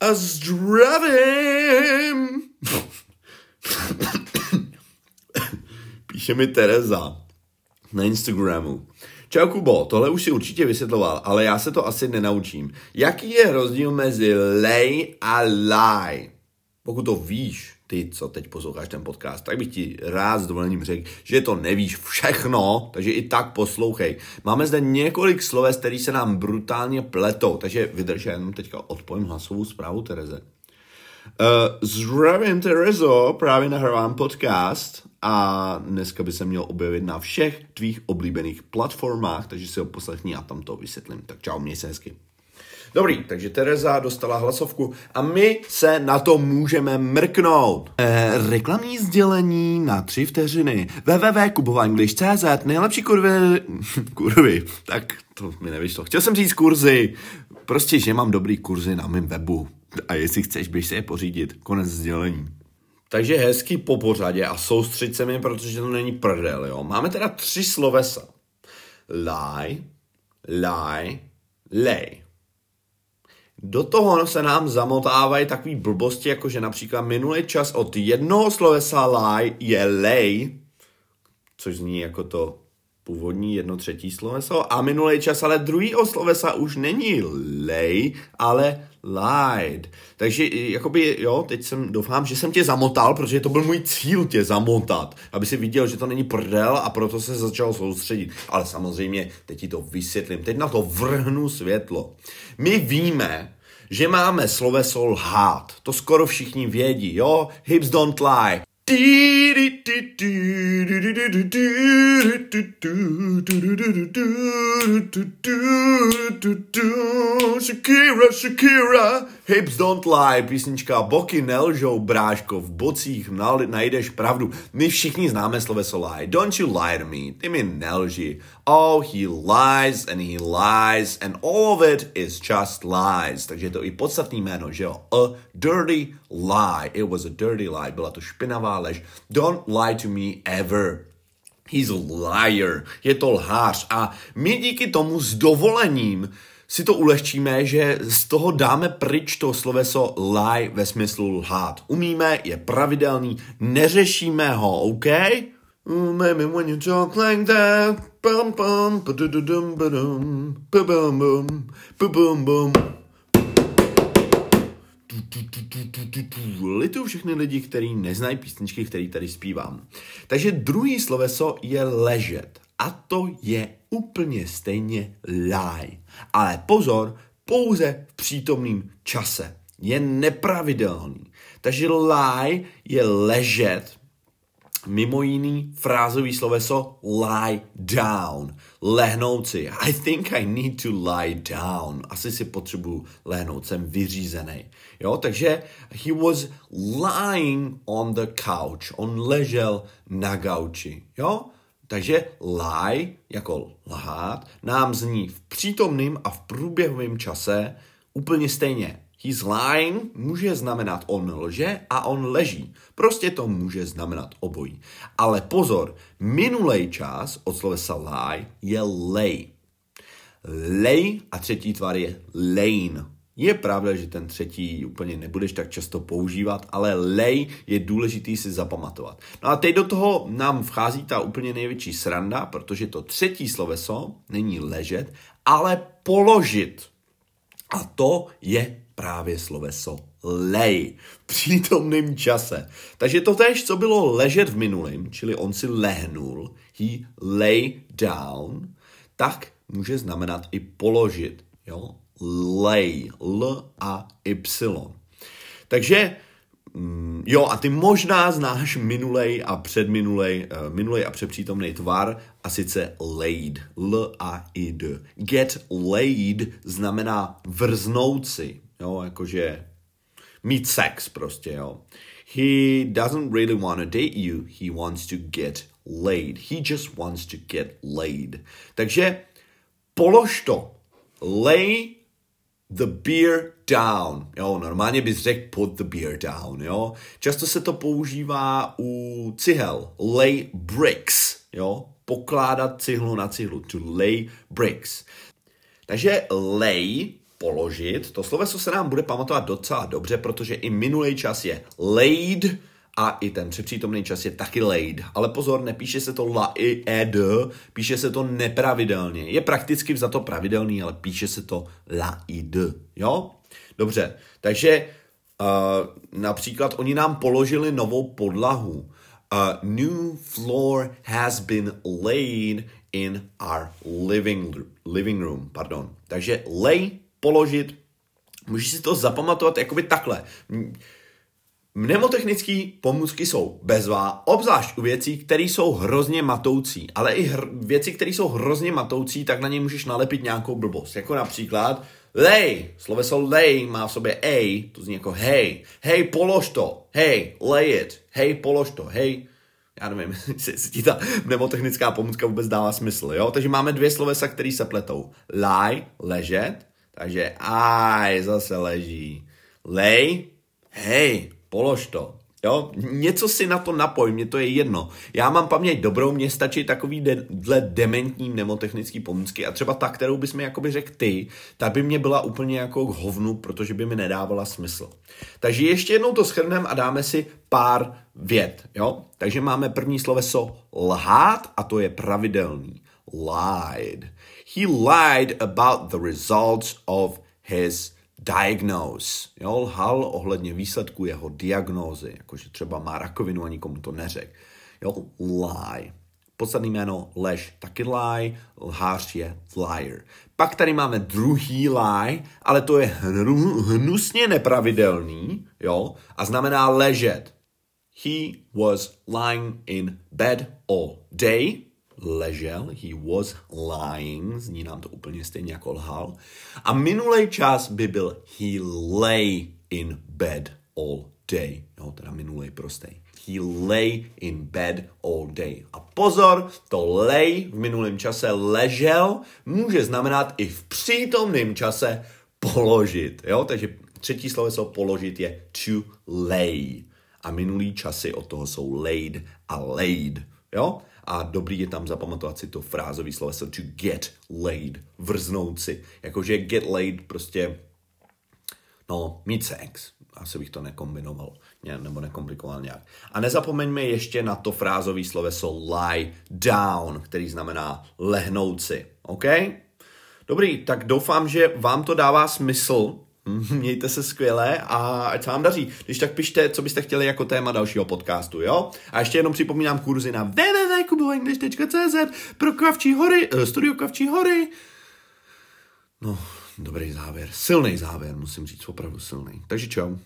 a zdravím. Píše mi Tereza na Instagramu. Čau Kubo, tohle už si určitě vysvětloval, ale já se to asi nenaučím. Jaký je rozdíl mezi lay a lie? Pokud to víš, ty, co teď posloucháš ten podcast, tak bych ti rád s dovolením řekl, že to nevíš všechno, takže i tak poslouchej. Máme zde několik sloves, které se nám brutálně pletou, takže vydrž, jenom teďka odpojím hlasovou zprávu Tereze. Uh, zdravím Terezo, právě nahrávám podcast a dneska by se měl objevit na všech tvých oblíbených platformách, takže si ho poslechni a tam to vysvětlím. Tak čau, měj se hezky. Dobrý, takže Tereza dostala hlasovku a my se na to můžeme mrknout. Eh, reklamní sdělení na tři vteřiny. www.kubovaenglish.cz Nejlepší kurvy... kurvy. Tak to mi nevyšlo. Chtěl jsem říct kurzy. Prostě, že mám dobrý kurzy na mém webu. A jestli chceš, běž se je pořídit. Konec sdělení. Takže hezky po pořadě a soustřed se mi, protože to není prdel, jo. Máme teda tři slovesa. Lie, lie, lay. Do toho se nám zamotávají takový blbosti, jako že například minulý čas od jednoho slovesa lie je lay, což zní jako to původní jedno třetí sloveso a minulý čas, ale druhý slovesa už není lay, ale lied. Takže jakoby, jo, teď jsem, doufám, že jsem tě zamotal, protože to byl můj cíl tě zamotat, aby si viděl, že to není prdel a proto se začal soustředit. Ale samozřejmě, teď ti to vysvětlím, teď na to vrhnu světlo. My víme, že máme sloveso lhát. To skoro všichni vědí, jo? Hips don't lie. Shakira, Shakira, hips don't lie, písnička Boky nelžou, bráško, v bocích najdeš pravdu. My všichni známe sloveso lie. Don't you lie to me, ty mi nelži. Oh, he lies and he lies and all of it is just lies. Takže je to i podstatný jméno, že jo? A dirty lie. It was a dirty lie. Byla to špinavá lež. Don't lie to me ever. He's a liar. Je to lhář. A my díky tomu s dovolením si to ulehčíme, že z toho dáme pryč to sloveso lie ve smyslu lhát. Umíme, je pravidelný, neřešíme ho, OK? Maybe when you talk like that, bum bum, ba dum dum ba dum, ba bum bum, bum bum. Litu všechny lidi, kteří neznají písničky, které tady zpívám. Takže druhý sloveso je ležet. A to je úplně stejně lie. Ale pozor, pouze v přítomném čase. Je nepravidelný. Takže lie je ležet, mimo jiný frázový sloveso lie down, lehnout si. I think I need to lie down. Asi si potřebuji lehnout, jsem vyřízený. Jo, takže he was lying on the couch. On ležel na gauči. Jo, takže lie, jako lhát, nám zní v přítomném a v průběhovém čase úplně stejně. He's lying může znamenat on lže a on leží. Prostě to může znamenat obojí. Ale pozor, minulý čas od slovesa lie je lay. Lay a třetí tvar je lane. Je pravda, že ten třetí úplně nebudeš tak často používat, ale lay je důležitý si zapamatovat. No a teď do toho nám vchází ta úplně největší sranda, protože to třetí sloveso není ležet, ale položit. A to je právě sloveso lay v přítomném čase. Takže to tež, co bylo ležet v minulém, čili on si lehnul, he lay down, tak může znamenat i položit. Jo? lay, L a Y. Takže mm, jo, a ty možná znáš minulej a předminulej, uh, minulej a předpřítomný tvar a sice laid, L a I D. Get laid znamená vrznout si, jo, jakože mít sex prostě, jo. He doesn't really want to date you, he wants to get laid. He just wants to get laid. Takže polož to. Lay the beer down. Jo, normálně bys řekl put the beer down, jo. Často se to používá u cihel. Lay bricks, jo. Pokládat cihlu na cihlu. To lay bricks. Takže lay položit, to sloveso se nám bude pamatovat docela dobře, protože i minulý čas je laid a i ten přepřítomný čas je taky laid. Ale pozor, nepíše se to la i ed, píše se to nepravidelně. Je prakticky za to pravidelný, ale píše se to la i d. Jo? Dobře, takže uh, například oni nám položili novou podlahu. A new floor has been laid in our living, living room. Pardon. Takže lay, položit, můžeš si to zapamatovat jakoby takhle. Mnemotechnické pomůcky jsou bezvá, obzvlášť u věcí, které jsou hrozně matoucí, ale i hr- věci, které jsou hrozně matoucí, tak na ně můžeš nalepit nějakou blbost. Jako například lay, sloveso lay má v sobě a, to zní jako hej, hej, polož to, hej, lay it, hej, polož to, hej, já nevím, jestli ti ta mnemotechnická pomůcka vůbec dává smysl, jo? Takže máme dvě slovesa, které se pletou. Lie, ležet, takže aj, zase leží. Lay, hej, polož to. Jo, něco si na to napoj, mě to je jedno. Já mám paměť dobrou, mě stačí takový de- dle dementní mnemotechnický pomůcky a třeba ta, kterou bys mi jakoby řekl ty, ta by mě byla úplně jako k hovnu, protože by mi nedávala smysl. Takže ještě jednou to shrneme a dáme si pár vět, jo? Takže máme první sloveso lhát a to je pravidelný. Lied. He lied about the results of his diagnose. Jo, lhal ohledně výsledku jeho diagnózy, jakože třeba má rakovinu a nikomu to neřekl. Jo, lie. Podstatný jméno lež taky lie, lhář je liar. Pak tady máme druhý lie, ale to je hnu, hnusně nepravidelný, jo, a znamená ležet. He was lying in bed all day, ležel, he was lying, zní nám to úplně stejně jako lhal. A minulý čas by byl he lay in bed all day. Jo, teda minulý prostý. He lay in bed all day. A pozor, to lay v minulém čase ležel může znamenat i v přítomném čase položit. Jo, takže třetí sloveso položit je to lay. A minulý časy od toho jsou laid a laid. Jo? A dobrý je tam zapamatovat si to frázový sloveso to get laid, vrznout si. Jakože get laid prostě, no, mít sex. Asi bych to nekombinoval nebo nekomplikoval nějak. A nezapomeňme ještě na to frázový sloveso lie down, který znamená lehnout si. OK? Dobrý, tak doufám, že vám to dává smysl, Mějte se skvěle a ať se vám daří. Když tak pište, co byste chtěli jako téma dalšího podcastu, jo? A ještě jenom připomínám kurzy na www.kuboenglish.cz pro Kavčí hory, uh, studio Kavčí hory. No, dobrý závěr. Silný závěr, musím říct, opravdu silný. Takže čau.